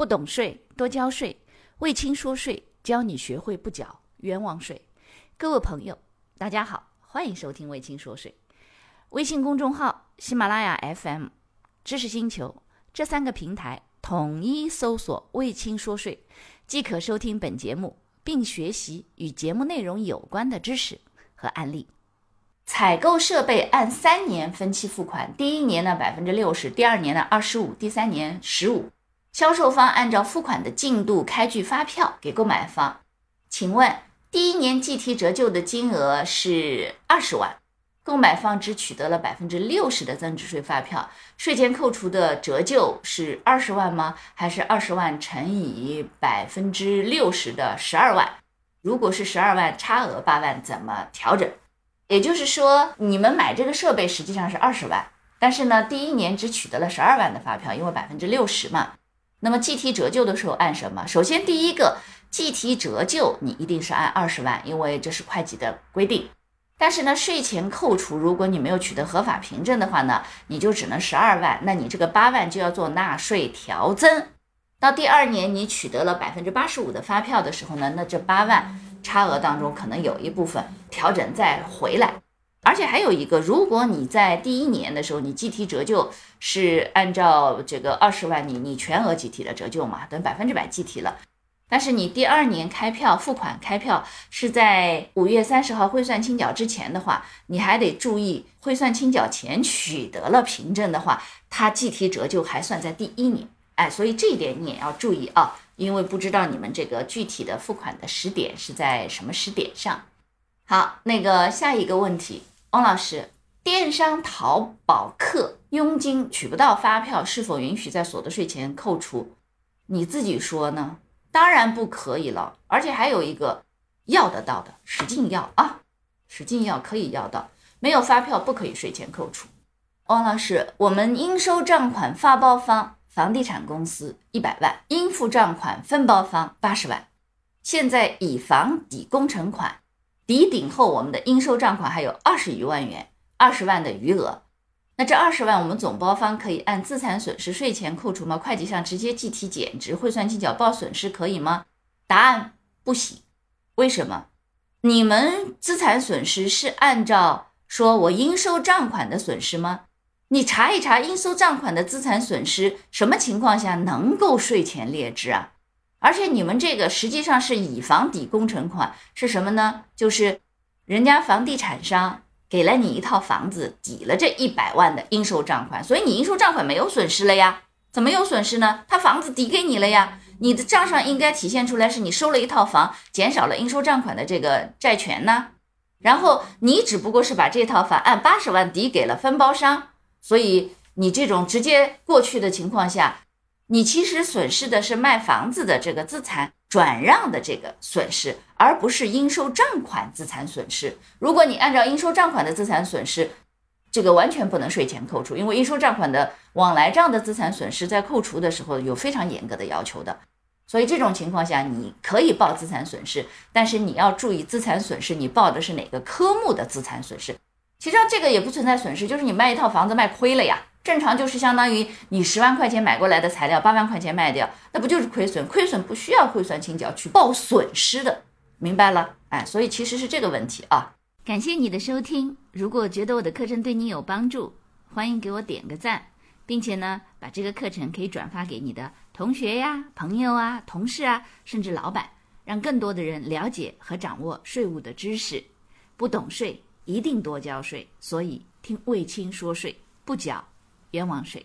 不懂税多交税，魏青说税教你学会不缴冤枉税。各位朋友，大家好，欢迎收听魏青说税。微信公众号、喜马拉雅 FM、知识星球这三个平台统一搜索“魏青说税”，即可收听本节目，并学习与节目内容有关的知识和案例。采购设备按三年分期付款，第一年呢百分之六十，第二年呢二十五，第三年十五。销售方按照付款的进度开具发票给购买方。请问，第一年计提折旧的金额是二十万，购买方只取得了百分之六十的增值税发票，税前扣除的折旧是二十万吗？还是二十万乘以百分之六十的十二万？如果是十二万，差额八万，怎么调整？也就是说，你们买这个设备实际上是二十万，但是呢，第一年只取得了十二万的发票，因为百分之六十嘛。那么计提折旧的时候按什么？首先第一个计提折旧，你一定是按二十万，因为这是会计的规定。但是呢，税前扣除，如果你没有取得合法凭证的话呢，你就只能十二万，那你这个八万就要做纳税调增。到第二年你取得了百分之八十五的发票的时候呢，那这八万差额当中可能有一部分调整再回来。而且还有一个，如果你在第一年的时候，你计提折旧是按照这个二十万，你你全额计提的折旧嘛，等于百分之百计提了。但是你第二年开票付款开票是在五月三十号汇算清缴之前的话，你还得注意汇算清缴前取得了凭证的话，它计提折旧还算在第一年。哎，所以这一点你也要注意啊，因为不知道你们这个具体的付款的时点是在什么时点上。好，那个下一个问题。王老师，电商淘宝客佣金取不到发票，是否允许在所得税前扣除？你自己说呢？当然不可以了，而且还有一个要得到的，使劲要啊，使劲要可以要到，没有发票不可以税前扣除。汪老师，我们应收账款发包方房地产公司一百万，应付账款分包方八十万，现在以房抵工程款。抵顶后，我们的应收账款还有二十余万元，二十万的余额。那这二十万，我们总包方可以按资产损失税前扣除吗？会计上直接计提减值，汇算清缴报损失可以吗？答案不行。为什么？你们资产损失是按照说我应收账款的损失吗？你查一查应收账款的资产损失，什么情况下能够税前列支啊？而且你们这个实际上是以房抵工程款，是什么呢？就是人家房地产商给了你一套房子，抵了这一百万的应收账款，所以你应收账款没有损失了呀？怎么有损失呢？他房子抵给你了呀，你的账上应该体现出来是你收了一套房，减少了应收账款的这个债权呢。然后你只不过是把这套房按八十万抵给了分包商，所以你这种直接过去的情况下。你其实损失的是卖房子的这个资产转让的这个损失，而不是应收账款资产损失。如果你按照应收账款的资产损失，这个完全不能税前扣除，因为应收账款的往来账的资产损失在扣除的时候有非常严格的要求的。所以这种情况下，你可以报资产损失，但是你要注意资产损失，你报的是哪个科目的资产损失。其实这个也不存在损失，就是你卖一套房子卖亏了呀。正常就是相当于你十万块钱买过来的材料，八万块钱卖掉，那不就是亏损？亏损不需要汇算清缴去报损失的，明白了？哎，所以其实是这个问题啊。感谢你的收听，如果觉得我的课程对你有帮助，欢迎给我点个赞，并且呢，把这个课程可以转发给你的同学呀、朋友啊、同事啊，甚至老板，让更多的人了解和掌握税务的知识。不懂税一定多交税，所以听卫青说税，不缴。冤枉谁。